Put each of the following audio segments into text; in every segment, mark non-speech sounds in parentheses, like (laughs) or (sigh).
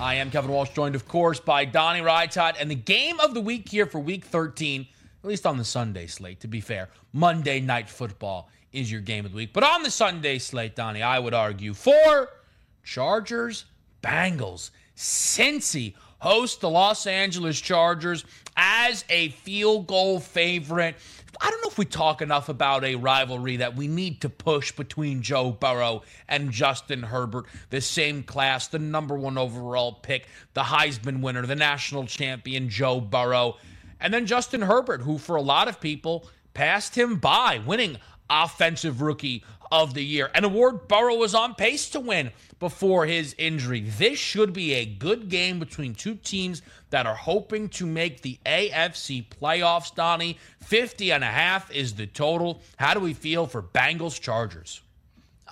I am Kevin Walsh, joined, of course, by Donnie Rightside. And the game of the week here for week 13, at least on the Sunday slate, to be fair, Monday Night Football is your game of the week. But on the Sunday slate, Donnie, I would argue for Chargers, Bengals. Cincy host the Los Angeles Chargers as a field goal favorite. I don't know if we talk enough about a rivalry that we need to push between Joe Burrow and Justin Herbert, the same class, the number one overall pick, the Heisman winner, the national champion Joe Burrow, and then Justin Herbert, who for a lot of people passed him by, winning Offensive Rookie of the Year, an award Burrow was on pace to win before his injury. This should be a good game between two teams that are hoping to make the AFC playoffs, Donnie. 50 and a half is the total. How do we feel for Bengals Chargers?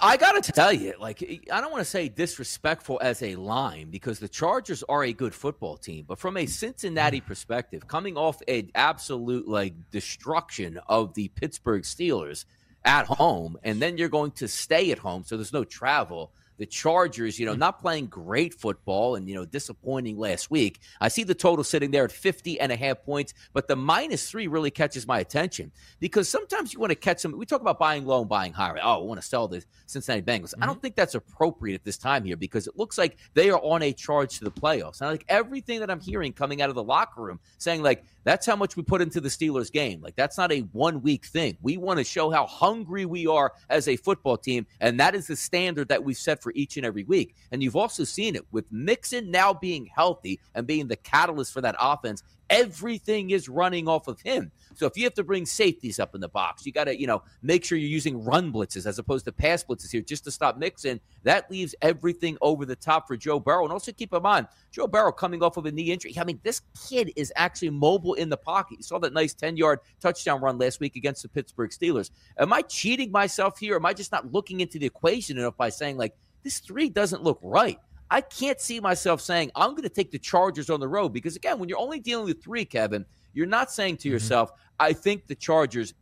I got to tell you, like, I don't want to say disrespectful as a line because the Chargers are a good football team, but from a Cincinnati perspective, coming off an absolute, like, destruction of the Pittsburgh Steelers at home, and then you're going to stay at home, so there's no travel the Chargers, you know, not playing great football and, you know, disappointing last week. I see the total sitting there at 50 and a half points, but the minus three really catches my attention because sometimes you want to catch some. We talk about buying low and buying high. Right? Oh, I want to sell the Cincinnati Bengals. Mm-hmm. I don't think that's appropriate at this time here because it looks like they are on a charge to the playoffs. And like everything that I'm hearing coming out of the locker room saying, like, that's how much we put into the Steelers game. Like, that's not a one week thing. We want to show how hungry we are as a football team. And that is the standard that we've set for each and every week. And you've also seen it with Mixon now being healthy and being the catalyst for that offense. Everything is running off of him. So if you have to bring safeties up in the box, you got to, you know, make sure you're using run blitzes as opposed to pass blitzes here just to stop Mixon. That leaves everything over the top for Joe Burrow. And also keep in mind, Joe Burrow coming off of a knee injury. I mean, this kid is actually mobile in the pocket. You saw that nice 10 yard touchdown run last week against the Pittsburgh Steelers. Am I cheating myself here? Am I just not looking into the equation enough by saying, like, this three doesn't look right? I can't see myself saying, I'm going to take the Chargers on the road because, again, when you're only dealing with three, Kevin, you're not saying to mm-hmm. yourself, I think the Chargers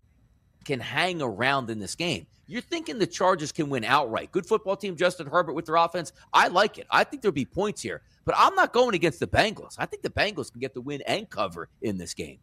can hang around in this game. You're thinking the Chargers can win outright. Good football team, Justin Herbert with their offense. I like it. I think there'll be points here, but I'm not going against the Bengals. I think the Bengals can get the win and cover in this game.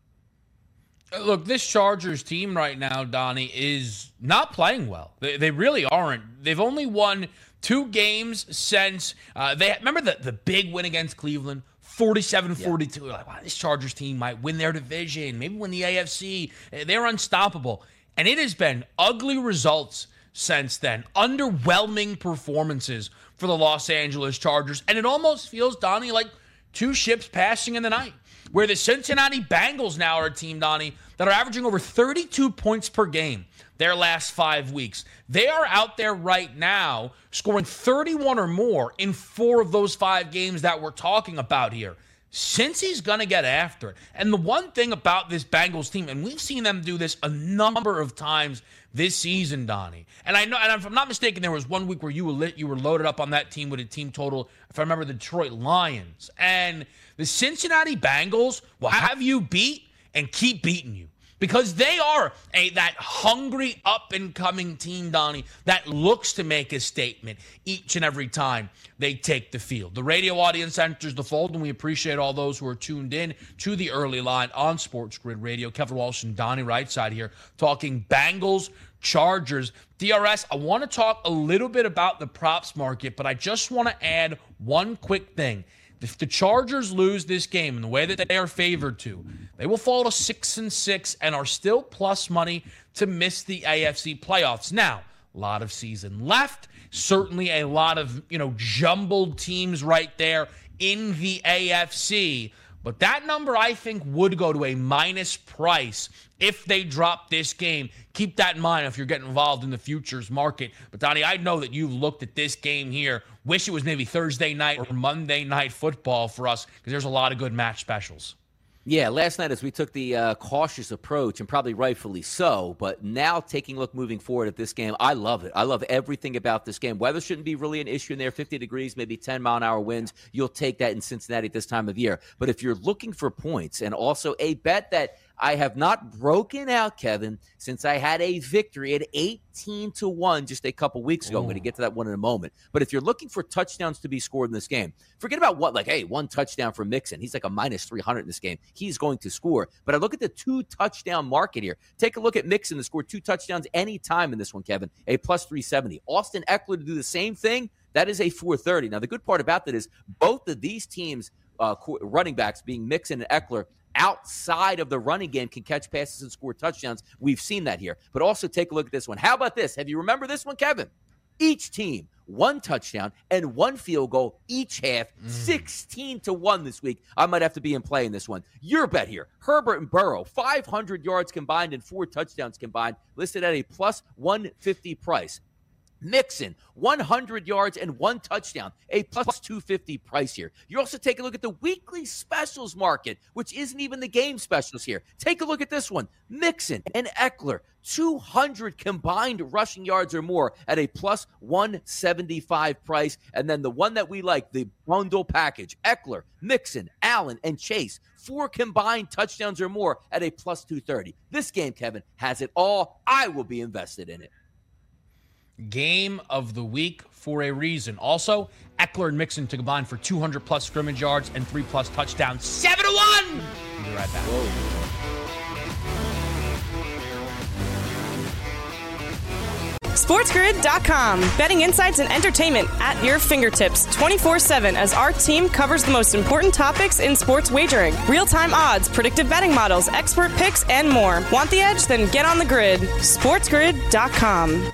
Uh, look, this Chargers team right now, Donnie, is not playing well. They, they really aren't. They've only won two games since uh, they remember the, the big win against Cleveland 47 42. Like, wow, this Chargers team might win their division, maybe win the AFC. They're unstoppable. And it has been ugly results since then. Underwhelming performances for the Los Angeles Chargers. And it almost feels, Donnie, like two ships passing in the night. Where the Cincinnati Bengals now are a team, Donnie, that are averaging over 32 points per game their last five weeks. They are out there right now scoring 31 or more in four of those five games that we're talking about here. Since he's going to get after it. And the one thing about this Bengals team, and we've seen them do this a number of times this season, Donnie. And I know, and if I'm not mistaken, there was one week where you were lit, you were loaded up on that team with a team total, if I remember, the Detroit Lions. And the Cincinnati Bengals will have you beat and keep beating you because they are a that hungry up and coming team, Donnie, that looks to make a statement each and every time they take the field. The radio audience enters the fold, and we appreciate all those who are tuned in to the early line on Sports Grid Radio. Kevin Walsh and Donnie Rightside here talking Bengals. Chargers. DRS, I want to talk a little bit about the props market, but I just want to add one quick thing. If the Chargers lose this game in the way that they are favored to, they will fall to six and six and are still plus money to miss the AFC playoffs. Now, a lot of season left. Certainly a lot of, you know, jumbled teams right there in the AFC. But that number, I think, would go to a minus price if they drop this game. Keep that in mind if you're getting involved in the futures market. But, Donnie, I know that you've looked at this game here. Wish it was maybe Thursday night or Monday night football for us because there's a lot of good match specials. Yeah, last night as we took the uh, cautious approach, and probably rightfully so, but now taking a look moving forward at this game, I love it. I love everything about this game. Weather shouldn't be really an issue in there. 50 degrees, maybe 10 mile an hour winds. You'll take that in Cincinnati at this time of year. But if you're looking for points and also a bet that I have not broken out, Kevin, since I had a victory at 18 to 1 just a couple weeks ago. Ooh. I'm going to get to that one in a moment. But if you're looking for touchdowns to be scored in this game, forget about what, like, hey, one touchdown for Mixon. He's like a minus 300 in this game. He's going to score. But I look at the two touchdown market here. Take a look at Mixon to score two touchdowns anytime in this one, Kevin, a plus 370. Austin Ekeler to do the same thing. That is a 430. Now, the good part about that is both of these teams, uh, running backs being Mixon and Ekeler, outside of the running game can catch passes and score touchdowns. We've seen that here. But also take a look at this one. How about this? Have you remember this one, Kevin? Each team one touchdown and one field goal each half, mm. 16 to 1 this week. I might have to be in play in this one. Your bet here Herbert and Burrow, 500 yards combined and four touchdowns combined, listed at a plus 150 price. Mixon, 100 yards and one touchdown, a plus 250 price here. You also take a look at the weekly specials market, which isn't even the game specials here. Take a look at this one Mixon and Ekeler, 200 combined rushing yards or more at a plus 175 price. And then the one that we like, the bundle package Ekeler, Mixon, Allen, and Chase, four combined touchdowns or more at a plus 230. This game, Kevin, has it all. I will be invested in it game of the week for a reason. Also, Ekeler and Mixon to combine for 200 plus scrimmage yards and three plus touchdowns. Seven to one. Be right back. Whoa. SportsGrid.com. Betting insights and entertainment at your fingertips 24 7 as our team covers the most important topics in sports wagering real time odds, predictive betting models, expert picks, and more. Want the edge? Then get on the grid. SportsGrid.com.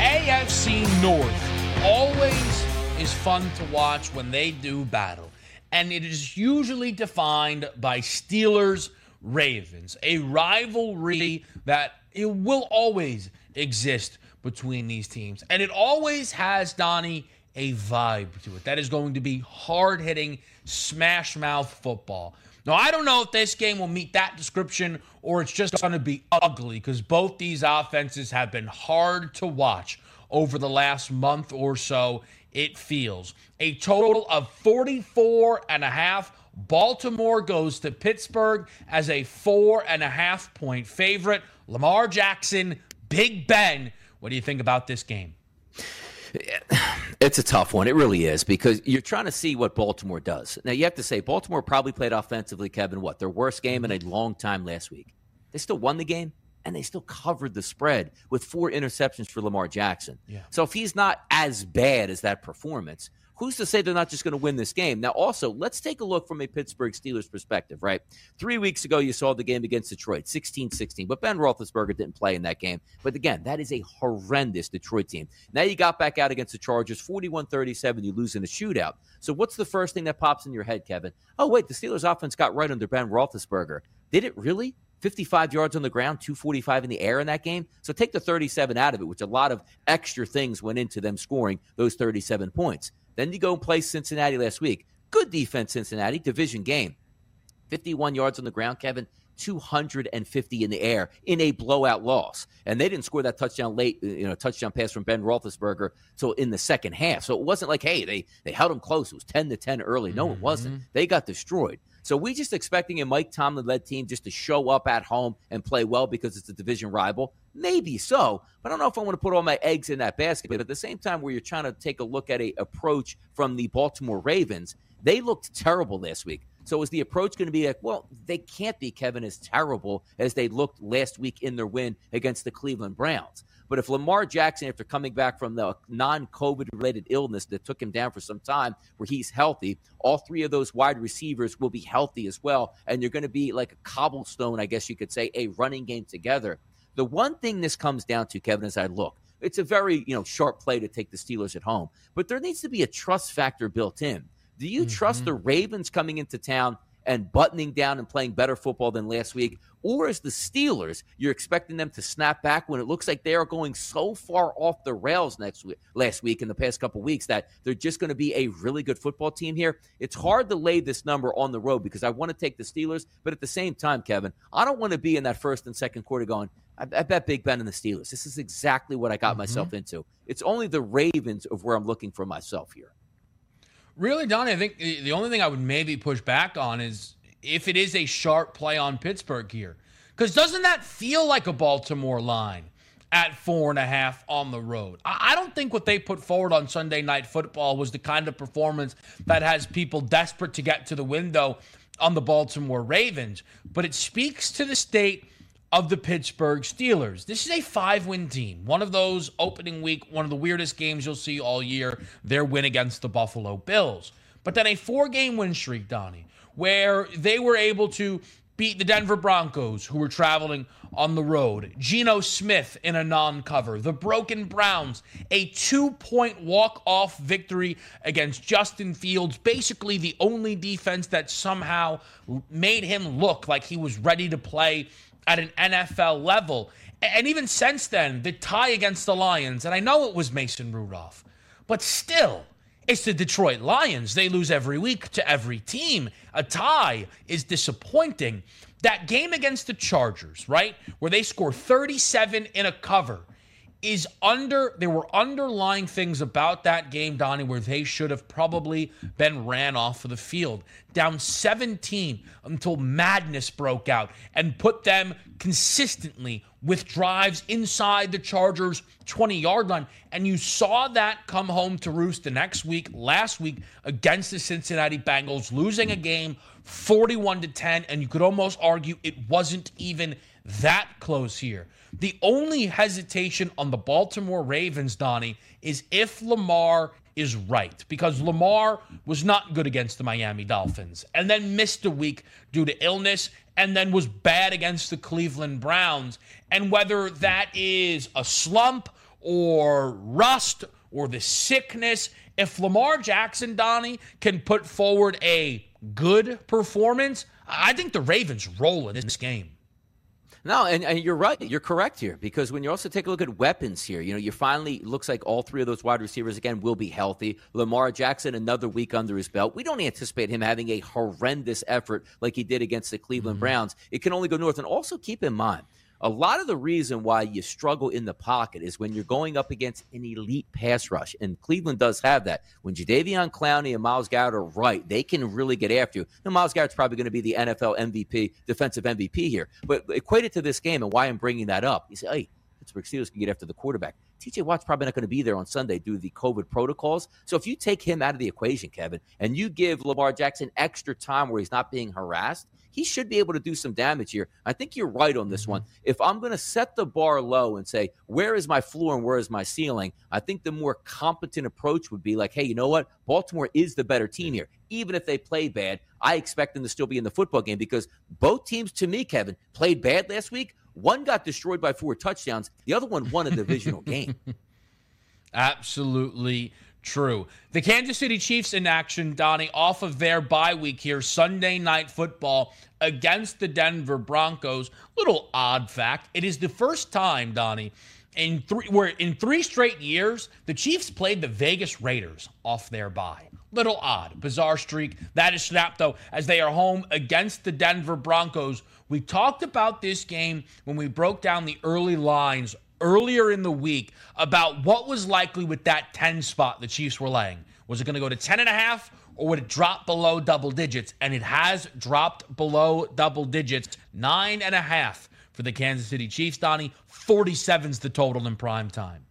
AFC North always is fun to watch when they do battle. And it is usually defined by Steelers Ravens, a rivalry that it will always exist between these teams. And it always has, Donnie, a vibe to it. That is going to be hard hitting, smash mouth football. Now, I don't know if this game will meet that description or it's just going to be ugly because both these offenses have been hard to watch over the last month or so, it feels. A total of 44 and a half. Baltimore goes to Pittsburgh as a four and a half point favorite. Lamar Jackson, Big Ben. What do you think about this game? It's a tough one. It really is because you're trying to see what Baltimore does. Now, you have to say, Baltimore probably played offensively, Kevin, what? Their worst game in a long time last week. They still won the game and they still covered the spread with four interceptions for Lamar Jackson. Yeah. So if he's not as bad as that performance, who's to say they're not just going to win this game? Now, also, let's take a look from a Pittsburgh Steelers perspective, right? Three weeks ago, you saw the game against Detroit, 16 16, but Ben Roethlisberger didn't play in that game. But again, that is a horrendous Detroit team. Now you got back out against the Chargers, 41 37, you lose in a shootout. So what's the first thing that pops in your head, Kevin? Oh, wait, the Steelers offense got right under Ben Roethlisberger. Did it really? 55 yards on the ground, 245 in the air in that game. So take the 37 out of it, which a lot of extra things went into them scoring those 37 points. Then you go and play Cincinnati last week. Good defense, Cincinnati, division game. 51 yards on the ground, Kevin. 250 in the air in a blowout loss. And they didn't score that touchdown late, you know, touchdown pass from Ben Roethlisberger till in the second half. So it wasn't like, hey, they they held them close. It was 10 to 10 early. No, it wasn't. Mm-hmm. They got destroyed. So we just expecting a Mike Tomlin led team just to show up at home and play well because it's a division rival. Maybe so, but I don't know if I want to put all my eggs in that basket. But at the same time, where you're trying to take a look at a approach from the Baltimore Ravens, they looked terrible last week. So is the approach going to be like, well, they can't be Kevin as terrible as they looked last week in their win against the Cleveland Browns. But if Lamar Jackson, after coming back from the non COVID related illness that took him down for some time, where he's healthy, all three of those wide receivers will be healthy as well. And you're going to be like a cobblestone, I guess you could say, a running game together. The one thing this comes down to, Kevin, as I look, it's a very you know sharp play to take the Steelers at home, but there needs to be a trust factor built in. Do you mm-hmm. trust the Ravens coming into town and buttoning down and playing better football than last week? Or is the Steelers, you're expecting them to snap back when it looks like they are going so far off the rails next week, last week in the past couple weeks that they're just going to be a really good football team here? It's hard to lay this number on the road because I want to take the Steelers, but at the same time, Kevin, I don't want to be in that first and second quarter going, I, I bet Big Ben and the Steelers. This is exactly what I got mm-hmm. myself into. It's only the Ravens of where I'm looking for myself here. Really, Donnie, I think the only thing I would maybe push back on is if it is a sharp play on Pittsburgh here. Because doesn't that feel like a Baltimore line at four and a half on the road? I don't think what they put forward on Sunday Night Football was the kind of performance that has people desperate to get to the window on the Baltimore Ravens. But it speaks to the state of the Pittsburgh Steelers. This is a five win team. One of those opening week, one of the weirdest games you'll see all year, their win against the Buffalo Bills. But then a four game win streak, Donnie, where they were able to beat the Denver Broncos, who were traveling on the road. Geno Smith in a non cover. The Broken Browns, a two point walk off victory against Justin Fields. Basically, the only defense that somehow made him look like he was ready to play at an NFL level. And even since then, the tie against the Lions, and I know it was Mason Rudolph, but still, it's the Detroit Lions. They lose every week to every team. A tie is disappointing. That game against the Chargers, right, where they score 37 in a cover, is under there were underlying things about that game donnie where they should have probably been ran off of the field. Down 17 until madness broke out and put them consistently with drives inside the chargers 20 yard line. And you saw that come home to roost the next week last week against the cincinnati bengals losing a game 41 to 10 and you could almost argue it wasn't even that close here the only hesitation on the Baltimore Ravens, Donnie, is if Lamar is right because Lamar was not good against the Miami Dolphins and then missed a week due to illness and then was bad against the Cleveland Browns. And whether that is a slump or rust or the sickness, if Lamar Jackson, Donnie, can put forward a good performance, I think the Ravens roll in this game. No, and, and you're right. You're correct here because when you also take a look at weapons here, you know, you finally looks like all three of those wide receivers again will be healthy. Lamar Jackson another week under his belt. We don't anticipate him having a horrendous effort like he did against the Cleveland mm-hmm. Browns. It can only go north. And also keep in mind, a lot of the reason why you struggle in the pocket is when you're going up against an elite pass rush. And Cleveland does have that. When Jadeveon Clowney and Myles Garrett are right, they can really get after you. And Myles Garrett's probably going to be the NFL MVP, defensive MVP here. But equated to this game and why I'm bringing that up, you say, hey, Pittsburgh Steelers can get after the quarterback. TJ Watt's probably not going to be there on Sunday due to the COVID protocols. So if you take him out of the equation, Kevin, and you give Lamar Jackson extra time where he's not being harassed, he should be able to do some damage here. I think you're right on this one. Mm-hmm. If I'm going to set the bar low and say, where is my floor and where is my ceiling? I think the more competent approach would be like, hey, you know what? Baltimore is the better team here. Even if they play bad, I expect them to still be in the football game because both teams, to me, Kevin, played bad last week. One got destroyed by four touchdowns, the other one won a divisional (laughs) game. Absolutely true. The Kansas City Chiefs in action, Donnie, off of their bye week here, Sunday night football against the Denver Broncos. Little odd fact. It is the first time, Donnie, in three where in three straight years, the Chiefs played the Vegas Raiders off their bye. Little odd, bizarre streak. That is snapped though, as they are home against the Denver Broncos. We talked about this game when we broke down the early lines earlier in the week about what was likely with that 10 spot the Chiefs were laying. Was it going to go to 10 and a half or would it drop below double digits? And it has dropped below double digits, nine and a half for the Kansas City Chiefs, Donnie. 47's the total in prime time.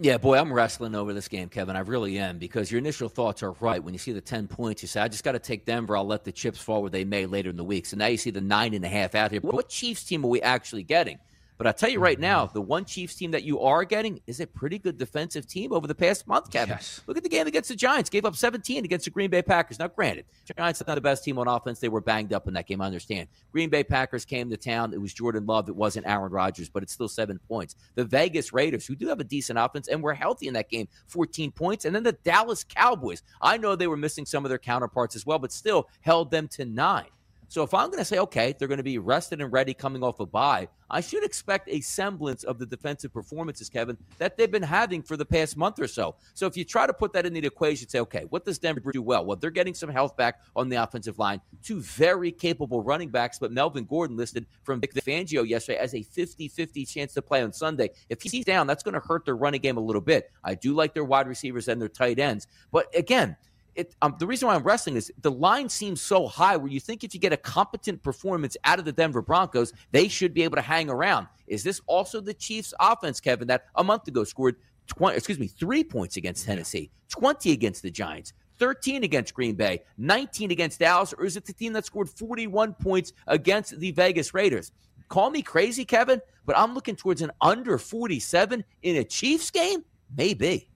Yeah, boy, I'm wrestling over this game, Kevin. I really am because your initial thoughts are right. When you see the 10 points, you say, I just got to take Denver. I'll let the chips fall where they may later in the week. So now you see the nine and a half out here. What Chiefs team are we actually getting? But I'll tell you right now, mm-hmm. the one Chiefs team that you are getting is a pretty good defensive team over the past month, Kevin. Yes. Look at the game against the Giants. Gave up 17 against the Green Bay Packers. Now, granted, Giants are not the best team on offense. They were banged up in that game. I understand. Green Bay Packers came to town. It was Jordan Love. It wasn't Aaron Rodgers, but it's still seven points. The Vegas Raiders, who do have a decent offense and were healthy in that game, 14 points. And then the Dallas Cowboys. I know they were missing some of their counterparts as well, but still held them to nine. So if I'm going to say, okay, they're going to be rested and ready coming off a bye, I should expect a semblance of the defensive performances, Kevin, that they've been having for the past month or so. So if you try to put that in the equation, say, okay, what does Denver do well? Well, they're getting some health back on the offensive line. Two very capable running backs, but Melvin Gordon listed from Vic Fangio yesterday as a 50-50 chance to play on Sunday. If he's down, that's going to hurt their running game a little bit. I do like their wide receivers and their tight ends. But again, it, um, the reason why I'm wrestling is the line seems so high where you think if you get a competent performance out of the Denver Broncos, they should be able to hang around. Is this also the Chiefs' offense, Kevin, that a month ago scored 20, excuse me, three points against Tennessee, 20 against the Giants, 13 against Green Bay, 19 against Dallas, or is it the team that scored 41 points against the Vegas Raiders? Call me crazy, Kevin, but I'm looking towards an under 47 in a Chiefs game? Maybe.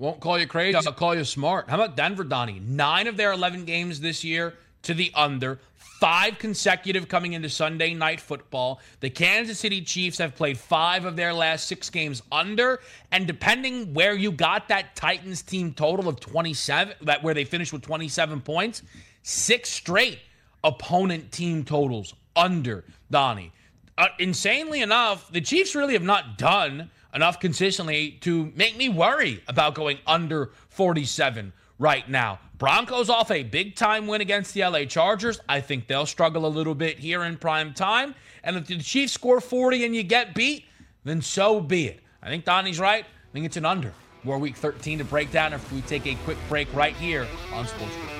Won't call you crazy. I'll call you smart. How about Denver, Donnie? Nine of their 11 games this year to the under. Five consecutive coming into Sunday night football. The Kansas City Chiefs have played five of their last six games under. And depending where you got that Titans team total of 27, that where they finished with 27 points, six straight opponent team totals under, Donnie. Uh, insanely enough, the Chiefs really have not done enough consistently to make me worry about going under 47 right now. Broncos off a big time win against the LA Chargers. I think they'll struggle a little bit here in prime time. And if the Chiefs score 40 and you get beat, then so be it. I think Donnie's right. I think it's an under. More week 13 to break down if we take a quick break right here on Sports Grid.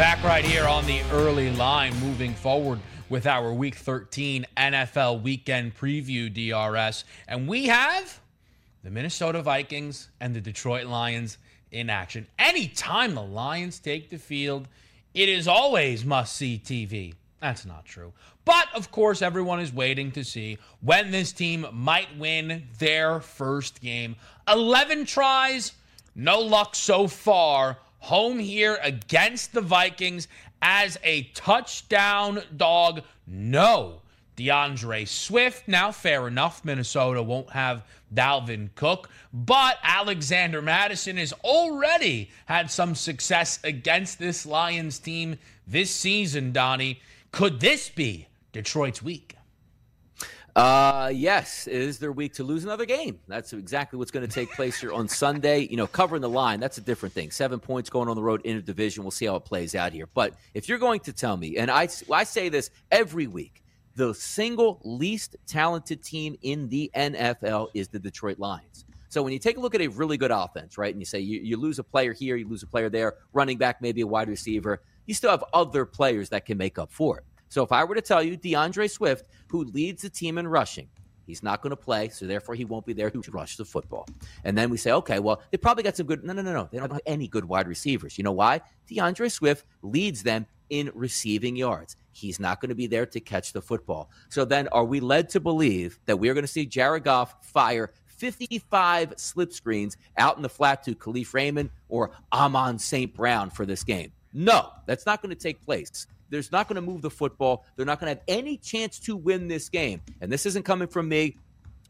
Back right here on the early line, moving forward with our Week 13 NFL Weekend Preview DRS. And we have the Minnesota Vikings and the Detroit Lions in action. Anytime the Lions take the field, it is always must see TV. That's not true. But of course, everyone is waiting to see when this team might win their first game. 11 tries, no luck so far home here against the Vikings as a touchdown dog. No. D'Andre Swift. Now, fair enough. Minnesota won't have Dalvin Cook, but Alexander Mattison has already had some success against this Lions team this season, Donnie. Could this be Detroit's week? Uh, yes, it is their week to lose another game. That's exactly what's going to take place here on Sunday. You know, covering the line, that's a different thing. Seven points going on the road in a division. We'll see how it plays out here. But if you're going to tell me, and I, I say this every week, the single least talented team in the NFL is the Detroit Lions. So when you take a look at a really good offense, right, and you say you, you lose a player here, you lose a player there, running back, maybe a wide receiver, you still have other players that can make up for it. So if I were to tell you D'Andre Swift, who leads the team in rushing, he's not going to play, so therefore he won't be there to rush the football. And then we say, okay, well, they probably got some good. No, no, no, no. They don't have any good wide receivers. You know why? D'Andre Swift leads them in receiving yards. He's not going to be there to catch the football. So then are we led to believe that we're going to see Jared Goff fire 55 slip screens out in the flat to Kalif Raymond or Amon St. Brown for this game? No, that's not going to take place. There's not going to move the football. They're not going to have any chance to win this game. And this isn't coming from me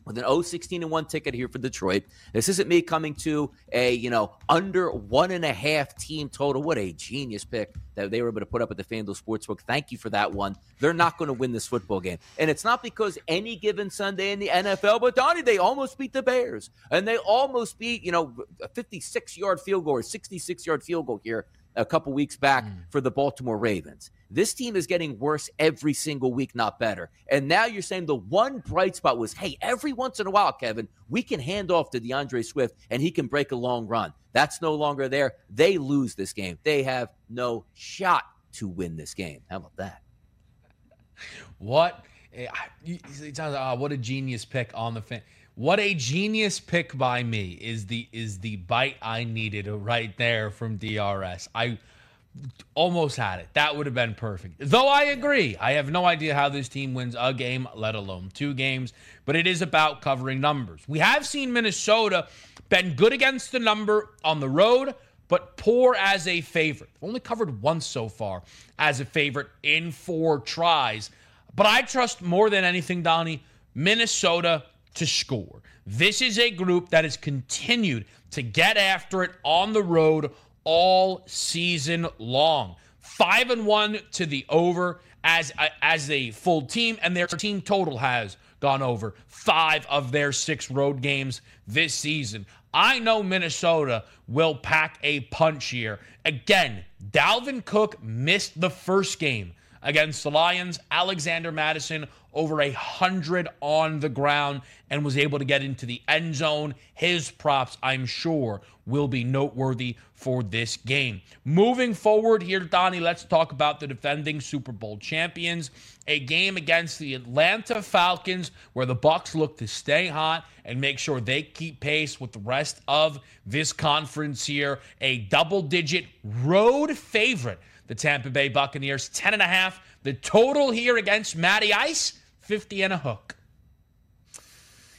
with an 0 16 and 1 ticket here for Detroit. This isn't me coming to a, you know, under one and a half team total. What a genius pick that they were able to put up at the FanDuel Sportsbook. Thank you for that one. They're not going to win this football game. And it's not because any given Sunday in the NFL, but Donnie, they almost beat the Bears. And they almost beat, you know, a 56 yard field goal or 66 yard field goal here a couple weeks back mm. for the Baltimore Ravens. This team is getting worse every single week, not better. And now you're saying the one bright spot was, hey, every once in a while, Kevin, we can hand off to D'Andre Swift and he can break a long run. That's no longer there. They lose this game. They have no shot to win this game. How about that? What? Uh, what a genius pick on the fan. What a genius pick by me is the is the bite I needed right there from DRS. I almost had it. That would have been perfect. Though I agree, I have no idea how this team wins a game, let alone two games, but it is about covering numbers. We have seen Minnesota been good against the number on the road, but poor as a favorite. Only covered once so far as a favorite in four tries. But I trust more than anything, Donnie, Minnesota to score. This is a group that has continued to get after it on the road all season long. Five and one to the over as as a full team, and their team total has gone over five of their six road games this season. I know Minnesota will pack a punch here. Again, Dalvin Cook missed the first game against the Lions. Alexander Mattison over a hundred on the ground and was able to get into the end zone. His props, I'm sure, will be noteworthy for this game. Moving forward here, Donnie, let's talk about the defending Super Bowl champions. A game against the Atlanta Falcons where the Bucks look to stay hot and make sure they keep pace with the rest of this conference here. A double-digit road favorite the Tampa Bay Buccaneers, 10 and a half. The total here against Matty Ice, 50 and a hook.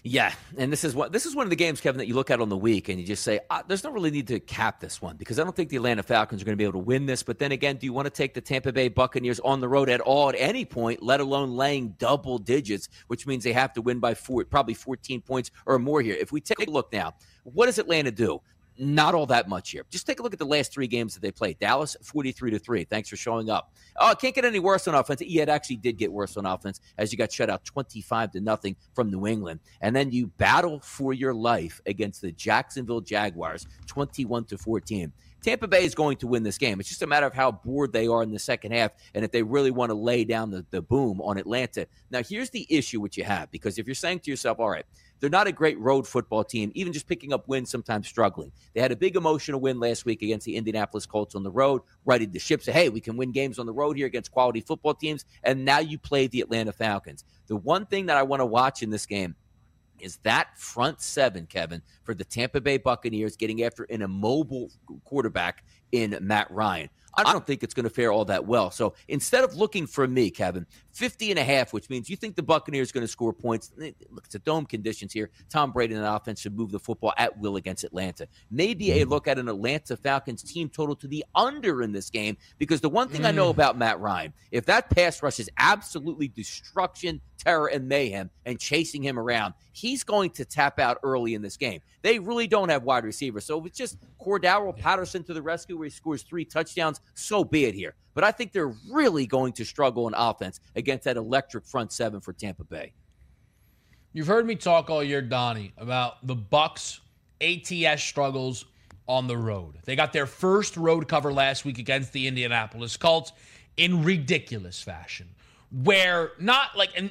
Yeah, and this is what this is one of the games, Kevin, that you look at on the week and you just say, ah, "There's no really need to cap this one because I don't think the Atlanta Falcons are going to be able to win this." But then again, do you want to take the Tampa Bay Buccaneers on the road at all at any point, let alone laying double digits, which means they have to win by four, probably 14 points or more here? If we take a look now, what does Atlanta do? Not all that much here. Just take a look at the last three games that they played. Dallas 43 to 3. Thanks for showing up. Oh, it can't get any worse on offense. Yeah, it actually did get worse on offense as you got shut out 25 to nothing from New England. And then you battle for your life against the Jacksonville Jaguars 21 to 14. Tampa Bay is going to win this game. It's just a matter of how bored they are in the second half and if they really want to lay down the, the boom on Atlanta. Now, here's the issue which you have because if you're saying to yourself, all right, they're not a great road football team, even just picking up wins, sometimes struggling. They had a big emotional win last week against the Indianapolis Colts on the road, righted the ship, say, hey, we can win games on the road here against quality football teams. And now you play the Atlanta Falcons. The one thing that I want to watch in this game is that front seven, Kevin, for the Tampa Bay Buccaneers getting after an immobile quarterback in Matt Ryan. I don't think it's going to fare all that well. So instead of looking for me, Kevin, 50 and a half, which means you think the Buccaneers going to score points. Look, it's a dome conditions here. Tom Brady and the offense should move the football at will against Atlanta. Maybe a look at an Atlanta Falcons team total to the under in this game because the one thing mm. I know mm. about Matt Ryan, if that pass rush is absolutely destruction, terror, and mayhem and chasing him around, he's going to tap out early in this game. They really don't have wide receivers. So if it's just Cordarrelle Patterson to the rescue where he scores three touchdowns, so be it here. But I think they're really going to struggle in offense against that electric front seven for Tampa Bay. You've heard me talk all year, Donnie, about the Bucks ATS struggles on the road. They got their first road cover last week against the Indianapolis Colts in ridiculous fashion. Where not like, and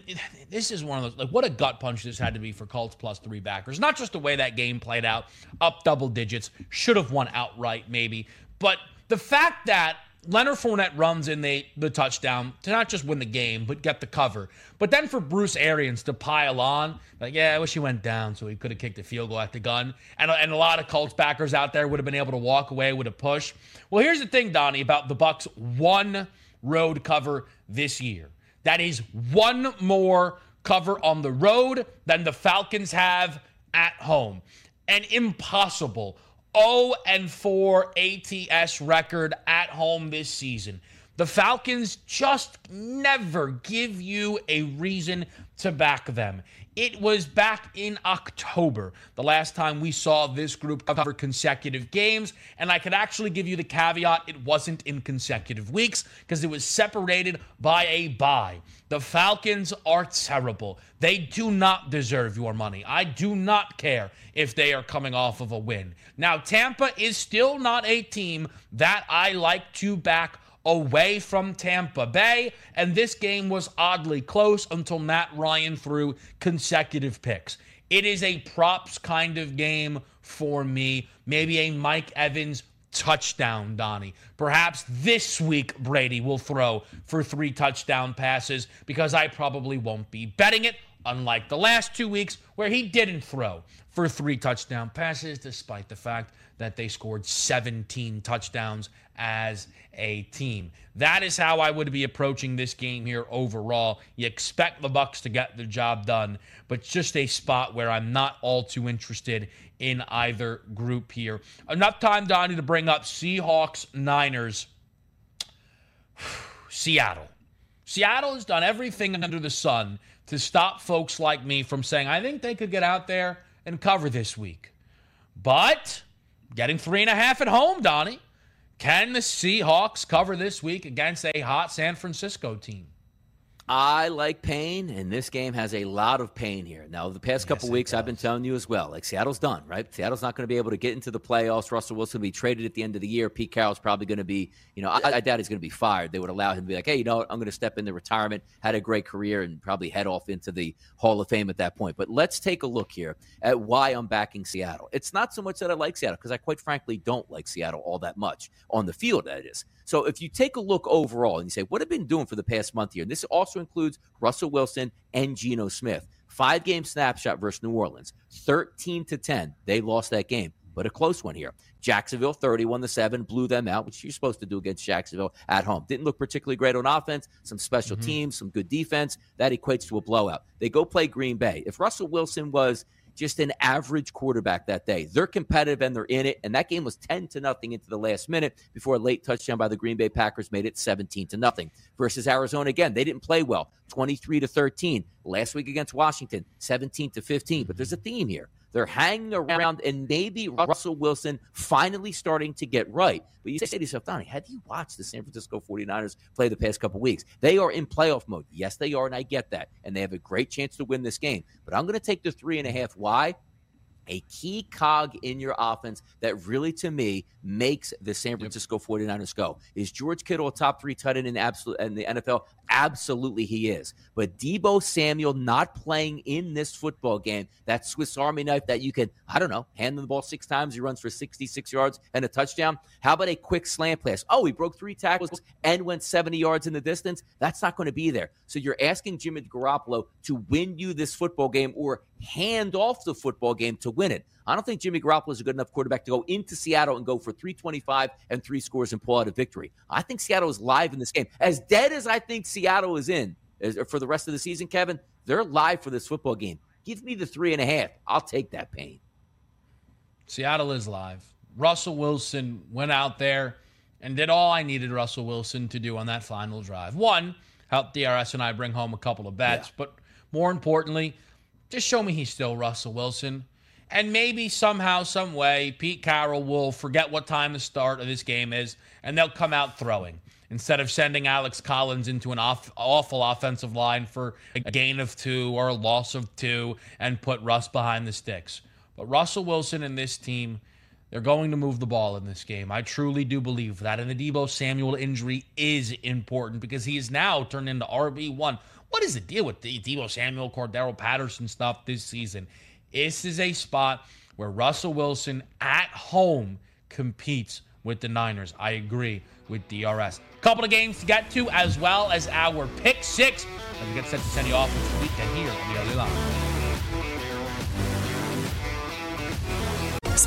this is one of those, like, what a gut punch this had to be for Colts plus three backers. Not just the way that game played out, up double digits, should have won outright, maybe, but the fact that Leonard Fournette runs in the, the touchdown to not just win the game, but get the cover. But then for Bruce Arians to pile on, like, yeah, I wish he went down so he could have kicked a field goal at the gun. And, and a lot of Colts backers out there would have been able to walk away with a push. Well, here's the thing, Donnie, about the Bucks' one road cover this year. That is one more cover on the road than the Falcons have at home. An impossible 0 and 4 ATS record at home this season. The Falcons just never give you a reason to back them. It was back in October, the last time we saw this group cover consecutive games. And I could actually give you the caveat it wasn't in consecutive weeks because it was separated by a bye. The Falcons are terrible. They do not deserve your money. I do not care if they are coming off of a win. Now, Tampa is still not a team that I like to back away from Tampa Bay. And this game was oddly close until Matt Ryan threw consecutive picks. It is a props kind of game for me. Maybe a Mike Evans touchdown, Donnie. Perhaps this week Brady will throw for three touchdown passes because I probably won't be betting it, unlike the last two weeks where he didn't throw for three touchdown passes, despite the fact that they scored 17 touchdowns as a team. That is how I would be approaching this game here overall. You expect the Bucks to get the job done, but just a spot where I'm not all too interested in either group here. Enough time, Donnie, to bring up Seahawks Niners. (sighs) Seattle. Seattle has done everything under the sun to stop folks like me from saying, I think they could get out there and cover this week. But getting three and a half at home, Donnie. Can the Seahawks cover this week against a hot San Francisco team? I like pain, and this game has a lot of pain here. Now, the past yes, couple weeks, I've been telling you as well. Like Seattle's done, right? Seattle's not going to be able to get into the playoffs. Russell Wilson will be traded at the end of the year. Pete Carroll's probably going to be, you know, I, I doubt he's going to be fired. They would allow him to be like, hey, you know, what? I'm going to step into retirement. Had a great career and probably head off into the Hall of Fame at that point. But let's take a look here at why I'm backing Seattle. It's not so much that I like Seattle because I quite frankly don't like Seattle all that much on the field. That is. So if you take a look overall and you say, what have been doing for the past month here? And this also includes Russell Wilson and Geno Smith. Five game snapshot versus New Orleans, 13 to 10. They lost that game. but a close one here. Jacksonville 31 to 7 blew them out, which you're supposed to do against Jacksonville at home. Didn't look particularly great on offense, some special mm-hmm. teams, some good defense. That equates to a blowout. They go play Green Bay. If Russell Wilson was just an average quarterback that day. They're competitive and they're in it. And that game was 10 to nothing into the last minute before a late touchdown by the Green Bay Packers made it 17 to nothing. Versus Arizona again, they didn't play well. 23 to 13. Last week against Washington, 17 to 15. But there's a theme here. They're hanging around, and maybe uh, Russell Wilson finally starting to get right. But you say to yourself, Donnie, have you watched the San Francisco 49ers play the past couple weeks? They are in playoff mode. Yes, they are, and I get that. And they have a great chance to win this game. But I'm going to take the three and a half. Why? A key cog in your offense that really, to me, makes the San Francisco 49ers go. Is George Kittle a top three tight end in, absolute, in the NFL? Absolutely, he is. But Deebo Samuel not playing in this football game, that Swiss Army knife that you can, I don't know, hand him the ball six times, he runs for 66 yards and a touchdown. How about a quick slant pass? Oh, he broke three tackles and went 70 yards in the distance. That's not going to be there. So you're asking Jimmy Garoppolo to win you this football game or hand off the football game to win it. I don't think Jimmy Garoppolo is a good enough quarterback to go into Seattle and go for 325 and three scores and pull out a victory. I think Seattle is live in this game. As dead as I think Seattle is in for the rest of the season, Kevin, they're live for this football game. Give me the three and a half. I'll take that pain. Seattle is live. Russell Wilson went out there and did all I needed Russell Wilson to do on that final drive. One, help DRS and I bring home a couple of bets, yeah. but more importantly, just show me he's still Russell Wilson. And maybe somehow, some way, Pete Carroll will forget what time the start of this game is, and they'll come out throwing instead of sending Alex Collins into an off, awful offensive line for a gain of two or a loss of two and put Russ behind the sticks. But Russell Wilson and this team, they're going to move the ball in this game. I truly do believe that. And the Deebo Samuel injury is important because he is now turned into RB1. What is the deal with the Deebo Samuel, Cordarrelle Patterson stuff this season? This is a spot where Russell Wilson at home competes with the Niners. I agree with DRS. Couple of games to get to, as well as our pick six as we get set to send you off this weekend here on the early line.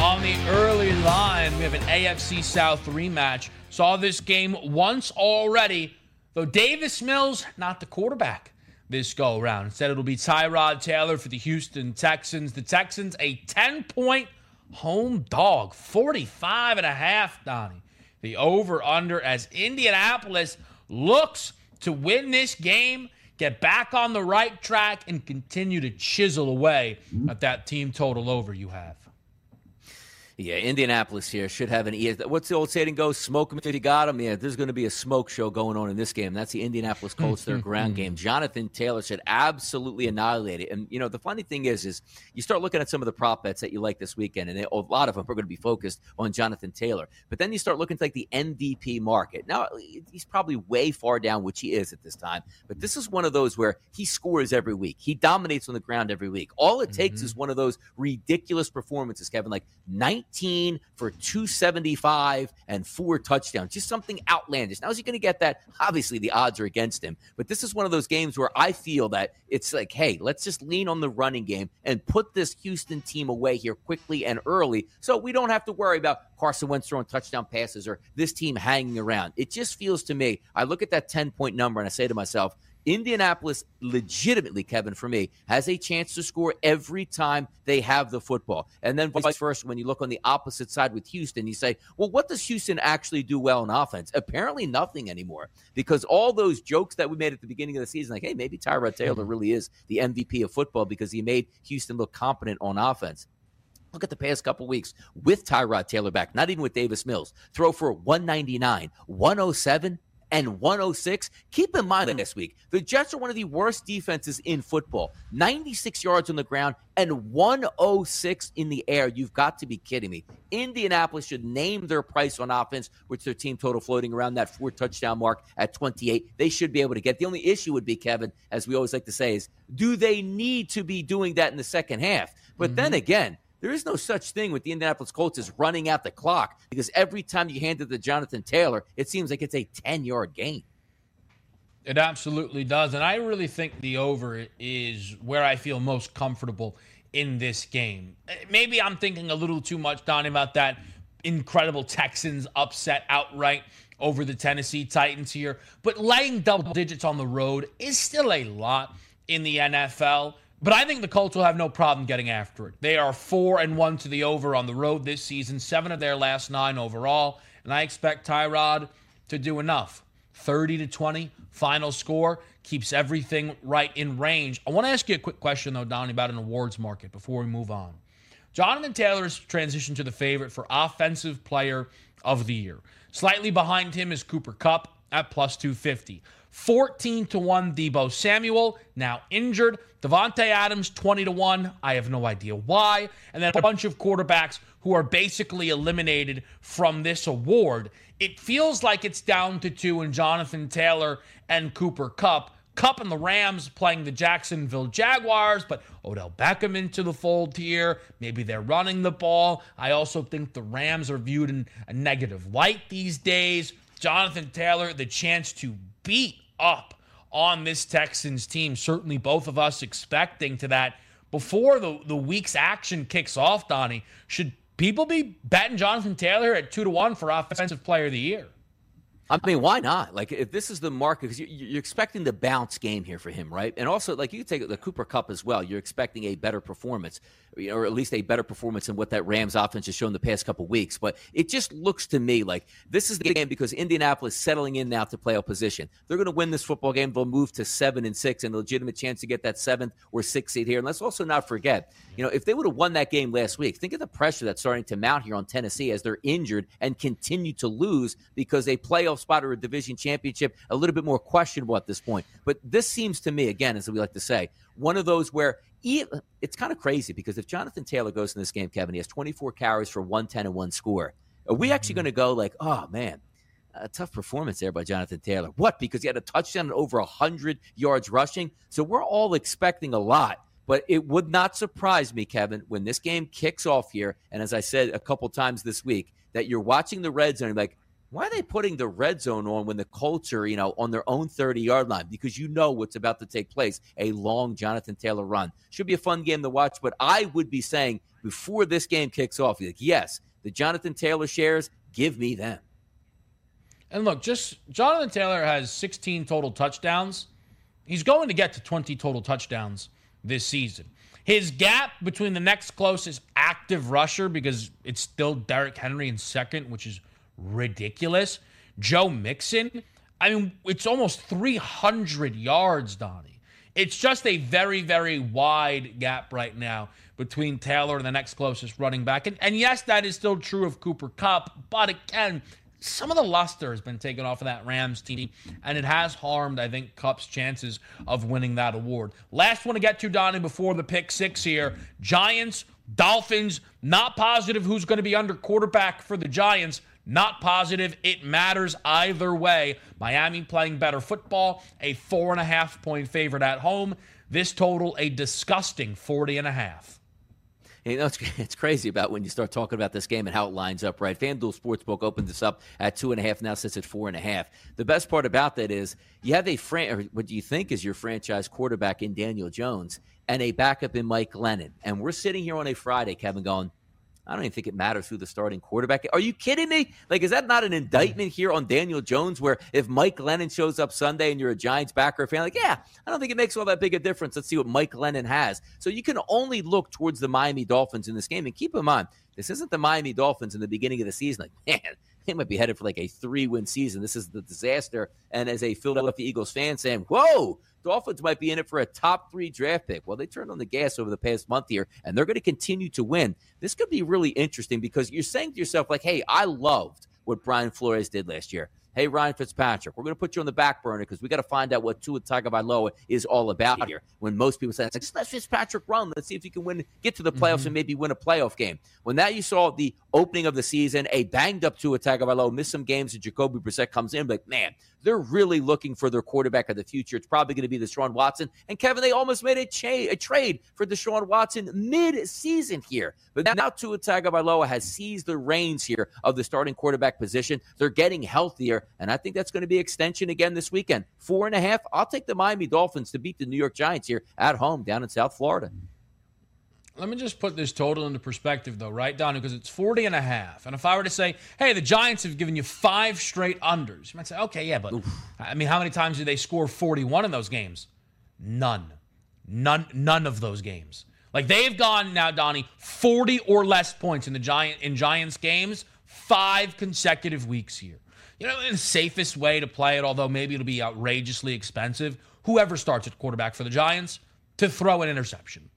on the early line. We have an AFC South rematch Saw this game once already, though Davis Mills, not the quarterback this go around. Instead, it'll be Tyrod Taylor for the Houston Texans. The Texans, a 10 point home dog, 45 and a half, Donnie. The over under as Indianapolis looks to win this game, get back on the right track, and continue to chisel away at that team total over you have. Yeah, Indianapolis here should have an E. What's the old saying go? Smoke them if you got them. Yeah, there's going to be a smoke show going on in this game. That's the Indianapolis Colts, their ground game. Jonathan Taylor should absolutely annihilate it. And, you know, the funny thing is, is you start looking at some of the prop bets that you like this weekend, and they, a lot of them are going to be focused on Jonathan Taylor. But then you start looking at like the MVP market. Now, he's probably way far down, which he is at this time. But this is one of those where he scores every week. He dominates on the ground every week. All it takes mm-hmm. is one of those ridiculous performances, Kevin, like 19 for 275 and four touchdowns, just something outlandish. Now, is he going to get that? Obviously, the odds are against him. But this is one of those games where I feel that it's like, hey, let's just lean on the running game and put this Houston team away here quickly and early so we don't have to worry about Carson Wentz throwing touchdown passes or this team hanging around. It just feels to me, I look at that 10 point number and I say to myself, Indianapolis legitimately, Kevin, for me, has a chance to score every time they have the football. And then vice versa, when you look on the opposite side with Houston, you say, well, what does Houston actually do well in offense? Apparently nothing anymore because all those jokes that we made at the beginning of the season, like, hey, maybe Tyrod Taylor mm-hmm. really is the MVP of football because he made Houston look competent on offense. Look at the past couple weeks with Tyrod Taylor back, not even with Davis Mills. Throw for 199, 107, and 106. Keep in mind this week, the Jets are one of the worst defenses in football 96 yards on the ground and 106 in the air. You've got to be kidding me. Indianapolis should name their price on offense, which their team total floating around that four touchdown mark at 28. They should be able to get. The only issue would be, Kevin, as we always like to say, is do they need to be doing that in the second half? But mm-hmm. then again, there is no such thing with the Indianapolis Colts as running out the clock because every time you hand it to Jonathan Taylor, it seems like it's a 10 yard gain. It absolutely does. And I really think the over is where I feel most comfortable in this game. Eh, maybe I'm thinking a little too much, Donnie, about that incredible Texans upset outright over the Tennessee Titans here. But laying double digits on the road is still a lot in the NFL. But I think the Colts will have no problem getting after it. They are four and one to the over on the road this season, seven of their last nine overall, and I expect Tyrod to do enough. 30 to 20 final score keeps everything right in range. I want to ask you a quick question though, Donnie, about an awards market before we move on. Jonathan Taylor's transition to the favorite for offensive player of the year. Slightly behind him is Cooper Kupp at plus 250. 14 to 1 Deebo Samuel, now injured. Davante Adams 20 to 1. I have no idea why. And then a bunch of quarterbacks who are basically eliminated from this award. It feels like it's down to two in Jonathan Taylor and Cooper Kupp. Kupp and the Rams playing the Jacksonville Jaguars, but Odell Beckham into the fold here. Maybe they're running the ball. I also think the Rams are viewed in a negative light these days. Jonathan Taylor, the chance to beat up on this Texans team. Certainly, both of us expecting to that before the, the week's action kicks off, Donnie. Should people be betting Jonathan Taylor at two to one for Offensive Player of the Year? I mean, why not? Like, if this is the market, because you're expecting the bounce game here for him, right? And also, like, you take the Cooper Kupp as well. You're expecting a better performance or at least a better performance than what that Rams offense has shown the past couple weeks. But it just looks to me like this is the game because Indianapolis settling in now to playoff position. They're going to win this football game. They'll move to seven and six and a legitimate chance to get that seventh or sixth seed here. And let's also not forget, you know, if they would have won that game last week, think of the pressure that's starting to mount here on Tennessee as they're injured and continue to lose because a playoff spot or a division championship a little bit more questionable at this point. But this seems to me, again, as we like to say, one of those where it's kind of crazy because if Jonathan Taylor goes in this game, Kevin, he has 24 carries for 110 and one score. Are we actually mm-hmm. going to go like, oh man, a tough performance there by Jonathan Taylor? What? Because he had a touchdown and over 100 yards rushing. So we're all expecting a lot. But it would not surprise me, Kevin, when this game kicks off here. And as I said a couple times this week, that you're watching the Reds and you're like, why are they putting the red zone on when the Colts are, you know, on their own 30 yard line? Because you know what's about to take place a long Jonathan Taylor run. Should be a fun game to watch, but I would be saying before this game kicks off, like, yes, the Jonathan Taylor shares, give me them. And look, just Jonathan Taylor has 16 total touchdowns. He's going to get to 20 total touchdowns this season. His gap between the next closest active rusher, because it's still Derrick Henry in second, which is ridiculous. Joe Mixon, I mean, it's almost 300 yards, Donnie. It's just a very, very wide gap right now between Taylor and the next closest running back. And, and yes, that is still true of Cooper Kupp, but again, some of the luster has been taken off of that Rams team, and it has harmed, I think, Kupp's chances of winning that award. Last one to get to, Donnie, before the pick six here Giants, Dolphins, not positive who's going to be under quarterback for the Giants. Not positive. It matters either way. Miami playing better football, a four and a half point favorite at home. This total, a disgusting 40 and a half. You know, it's, (laughs) it's crazy about when you start talking about this game and how it lines up, right? FanDuel Sportsbook opened this up at two and a half, now sits at four and a half. The best part about that is you have a fran- what do you think is your franchise quarterback in Daniel Jones and a backup in Mike Glennon. And we're sitting here on a Friday, Kevin, going, I don't even think it matters who the starting quarterback is. Are you kidding me? Like, is that not an indictment here on Daniel Jones where if Mike Glennon shows up Sunday and you're a Giants backer fan, like, yeah, I don't think it makes all that big a difference. Let's see what Mike Glennon has. So you can only look towards the Miami Dolphins in this game. And keep in mind, this isn't the Miami Dolphins in the beginning of the season. Like, (laughs) man, they might be headed for like a three win season. This is the disaster. And as a Philadelphia Eagles fan saying, whoa, Dolphins might be in it for a top three draft pick. Well, they turned on the gas over the past month here, and they're going to continue to win. This could be really interesting because you're saying to yourself, like, hey, I loved what Brian Flores did last year. Hey, Ryan Fitzpatrick, we're going to put you on the back burner because we got to find out what Tua Tagovailoa is all about here. When most people say, like, just let Fitzpatrick run. Let's see if he can win, get to the playoffs, mm-hmm. and maybe win a playoff game. When that you saw the opening of the season, a banged up Tua Tagovailoa, missed some games, and Jacoby Brissett comes in, but man, they're really looking for their quarterback of the future. It's probably going to be Deshaun Watson. And Kevin, they almost made a, cha- a trade for Deshaun Watson mid-season here. But now Tua Tagovailoa has seized the reins here of the starting quarterback position. They're getting healthier, and I think that's going to be extension again this weekend. Four and a half. I'll take the Miami Dolphins to beat the New York Giants here at home down in South Florida. Let me just put this total into perspective, though, right, Donnie? Because it's 40 and a half. And if I were to say, hey, the Giants have given you five straight unders, you might say, okay, yeah, but Oof. I mean, how many times did they score 41 in those games? None. None, none of those games. Like they've gone now, Donnie, 40 or less points in the Giant in Giants games, five consecutive weeks here. You know, the safest way to play it, although maybe it'll be outrageously expensive, whoever starts at quarterback for the Giants, to throw an interception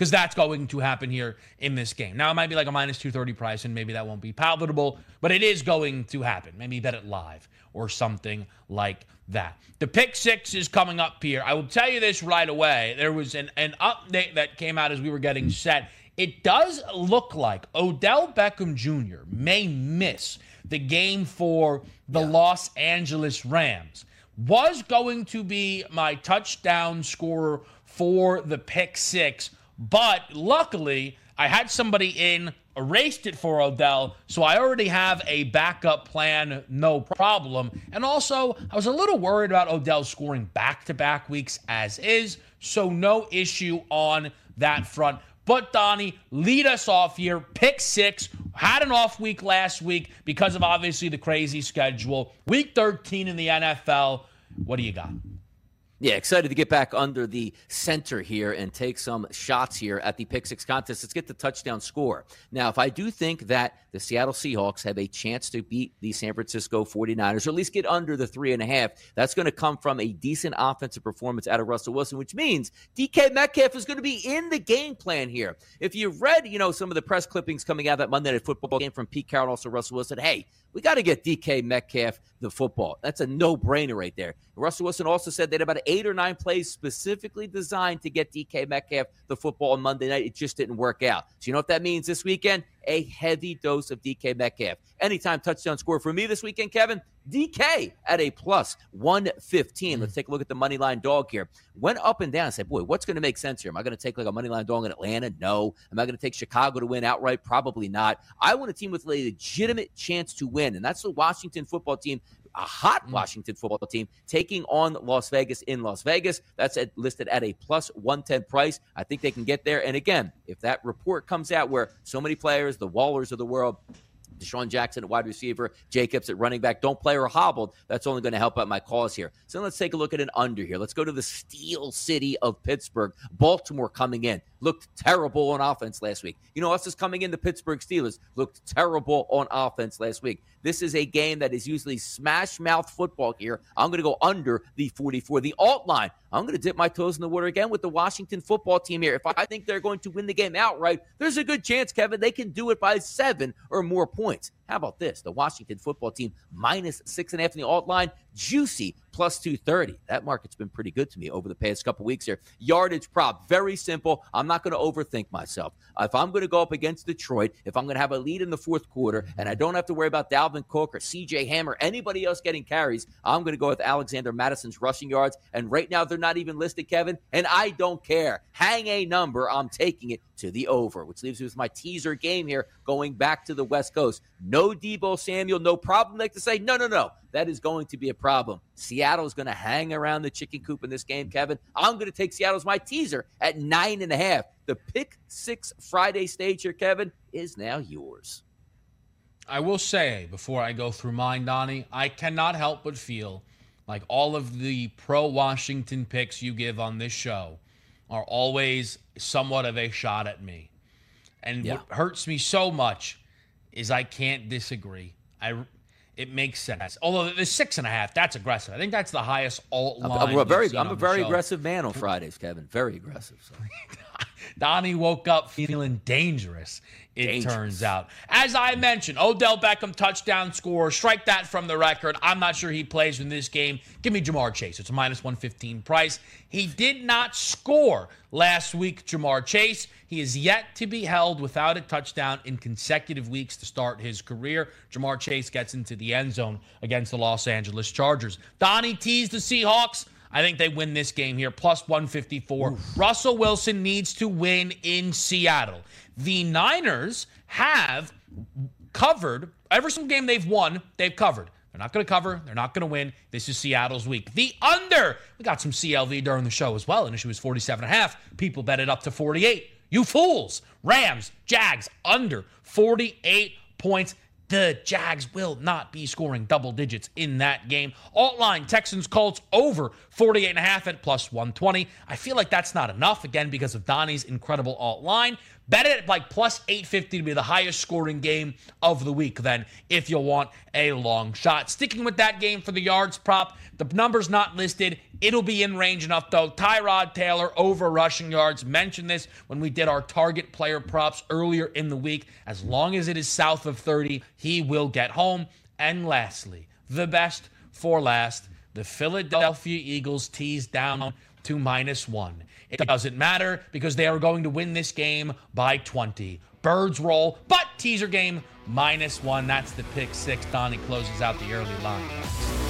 because that's going to happen here in this game. Now, it might be like a minus 230 price, and maybe that won't be palatable, but it is going to happen. Maybe bet it live or something like that. The pick six is coming up here. I will tell you this right away. There was an, an update that came out as we were getting set. It does look like Odell Beckham Jr. may miss the game for the yeah. Los Angeles Rams. Was going to be my touchdown scorer for the pick six but luckily, I had somebody in, erased it for Odell, so I already have a backup plan, no problem. And also, I was a little worried about Odell scoring back to back weeks as is, so no issue on that front. But Donnie, lead us off here. Pick six. Had an off week last week because of obviously the crazy schedule. Week 13 in the NFL. What do you got? Yeah, excited to get back under the center here and take some shots here at the pick six contest. Let's get the touchdown score. Now, if I do think that the Seattle Seahawks have a chance to beat the San Francisco 49ers, or at least get under the three and a half, that's going to come from a decent offensive performance out of Russell Wilson, which means DK Metcalf is going to be in the game plan here. If you've read, you know, some of the press clippings coming out of that Monday Night Football game from Pete Carroll also Russell Wilson, hey, we got to get DK Metcalf the football. That's a no brainer right there. Russell Wilson also said they had about eight or nine plays specifically designed to get DK Metcalf the football on Monday night. It just didn't work out. So, you know what that means this weekend? A heavy dose of DK Metcalf. Anytime touchdown score for me this weekend, Kevin, DK at a plus 115. Mm. Let's take a look at the money line dog here. Went up and down. I said, boy, what's going to make sense here? Am I going to take like a money line dog in Atlanta? No. Am I going to take Chicago to win outright? Probably not. I want a team with a legitimate chance to win, and that's the Washington football team a hot mm. Washington football team taking on Las Vegas in Las Vegas. That's at, listed at a plus 110 price. I think they can get there. And again, if that report comes out where so many players, the Wallers of the world, DeSean Jackson at wide receiver, Jacobs at running back. Don't play or hobbled. That's only going to help out my cause here. So let's take a look at an under here. Let's go to the Steel City of Pittsburgh. Baltimore coming in looked terrible on offense last week. You know, us is coming in the Pittsburgh Steelers looked terrible on offense last week. This is a game that is usually smash mouth football here. I'm going to go under the 44. The alt line, I'm going to dip my toes in the water again with the Washington football team here. If I think they're going to win the game outright, there's a good chance, Kevin, they can do it by seven or more points points. How about this? The Washington football team minus six and a half in the alt line, juicy plus 230. That market's been pretty good to me over the past couple weeks here. Yardage prop, very simple. I'm not going to overthink myself. If I'm going to go up against Detroit, if I'm going to have a lead in the fourth quarter, and I don't have to worry about Dalvin Cook or CJ Hammer, anybody else getting carries, I'm going to go with Alexander Mattison's rushing yards. And right now, they're not even listed, Kevin, and I don't care. Hang a number. I'm taking it to the over, which leaves me with my teaser game here going back to the West Coast. No Deebo Samuel, no problem. Like to say, no, no, no. That is going to be a problem. Seattle is going to hang around the chicken coop in this game, Kevin. I'm going to take Seattle as my teaser at nine and a half. The pick six Friday stage here, Kevin, is now yours. I will say before I go through mine, Donnie, I cannot help but feel like all of the pro Washington picks you give on this show are always somewhat of a shot at me. And yeah. what hurts me so much is I can't disagree. I it makes sense. Although the six and a half, that's aggressive. I think that's the highest alt line. I'm, a very, I'm a very aggressive man on Fridays, Kevin. Very aggressive. So. (laughs) Donnie woke up feeling dangerous, it dangerous. turns out. As I mentioned, Odell Beckham touchdown score. Strike that from the record. I'm not sure he plays in this game. Give me Ja'Marr Chase. It's a minus 115 price. He did not score last week, Ja'Marr Chase. He is yet to be held without a touchdown in consecutive weeks to start his career. Ja'Marr Chase gets into the end zone against the Los Angeles Chargers. Donnie teased the Seahawks. I think they win this game here, plus 154. Oof. Russell Wilson needs to win in Seattle. The Niners have covered every single game they've won, they've covered. They're not going to cover. They're not going to win. This is Seattle's week. The under. We got some CLV during the show as well. Initially was 47 and a half. People bet it up to 48. You fools. Rams, Jags, under 48 points. The Jags will not be scoring double digits in that game. Alt line Texans Colts over 48 and a half at plus 120. I feel like that's not enough again because of Donnie's incredible alt line. Bet it at like plus 850 to be the highest scoring game of the week, then, if you want a long shot. Sticking with that game for the yards prop, the number's not listed. It'll be in range enough, though. Tyrod Taylor over rushing yards. Mentioned this when we did our target player props earlier in the week. As long as it is south of 30, he will get home. And lastly, the best for last, the Philadelphia Eagles teased down to minus one. It doesn't matter because they are going to win this game by 20. Birds roll, but teaser game minus one. That's the pick six. Donnie closes out the early line.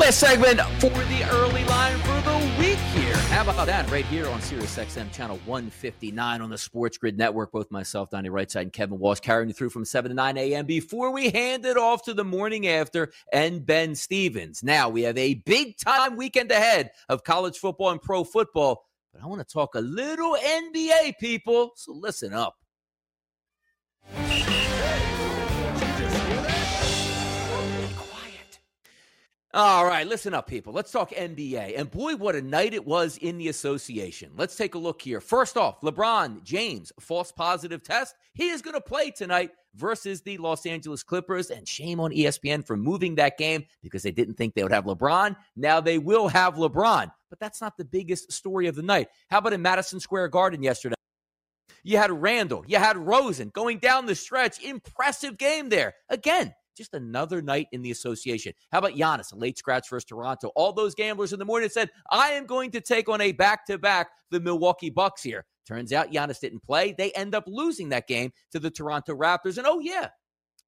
Last segment for the early line for the week here. How about that? Right here on Sirius XM channel 159 on the Sports Grid Network. Both myself, Donnie Rightside, and Kevin Walsh carrying you through from 7 to 9 a.m. before we hand it off to the morning after and Ben Stevens. Now we have a big time weekend ahead of college football and pro football, but I want to talk a little NBA, people. So listen up. All right, listen up, people. Let's talk NBA. And boy, what a night it was in the association. Let's take a look here. First off, LeBron James, false positive test. He is going to play tonight versus the Los Angeles Clippers. And shame on ESPN for moving that game because they didn't think they would have LeBron. Now they will have LeBron. But that's not the biggest story of the night. How about in Madison Square Garden yesterday? You had Randle, you had Rosen going down the stretch. Impressive game there. Again, just another night in the association. How about Giannis, a late scratch versus Toronto? All those gamblers in the morning said, I am going to take on a back to back the Milwaukee Bucks here. Turns out Giannis didn't play. They end up losing that game to the Toronto Raptors. And oh, yeah,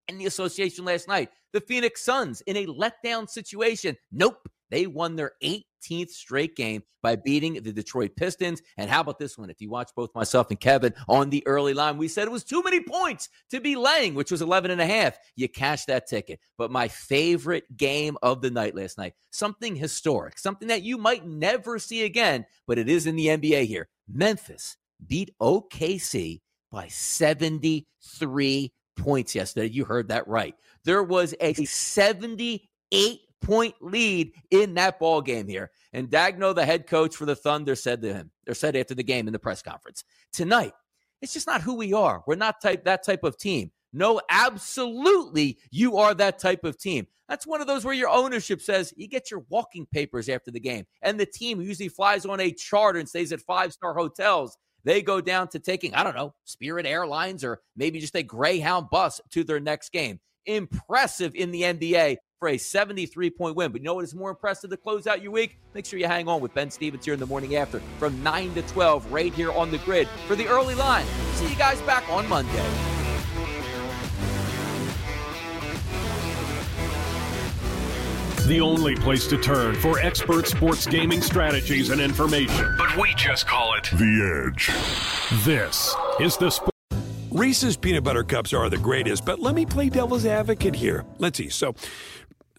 in the association last night, the Phoenix Suns in a letdown situation. Nope. They won their 18th straight game by beating the Detroit Pistons. And how about this one? If you watch both myself and Kevin on the early line, we said it was too many points to be laying, which was 11 and a half. You cashed that ticket. But my favorite game of the night last night, something historic, something that you might never see again, but it is in the NBA here. Memphis beat OKC by 73 points yesterday. You heard that right. There was a 78 point lead in that ball game here. And Daigneault, the head coach for the Thunder, said to him, or said after the game in the press conference, tonight, it's just not who we are. We're not type that type of team. No, absolutely, you are that type of team. That's one of those where your ownership says you get your walking papers after the game, and the team usually flies on a charter and stays at five star hotels. They go down to taking, I don't know, Spirit Airlines or maybe just a Greyhound bus to their next game. Impressive in the NBA for a 73 point win. But you know what is more impressive to close out your week? Make sure you hang on with Ben Stevens here in the morning after from 9 to 12 right here on the grid for the early line. See you guys back on Monday. The only place to turn for expert sports gaming strategies and information. But we just call it The Edge. This is the Sport. Reese's peanut butter cups are the greatest, but let me play devil's advocate here. Let's see. So,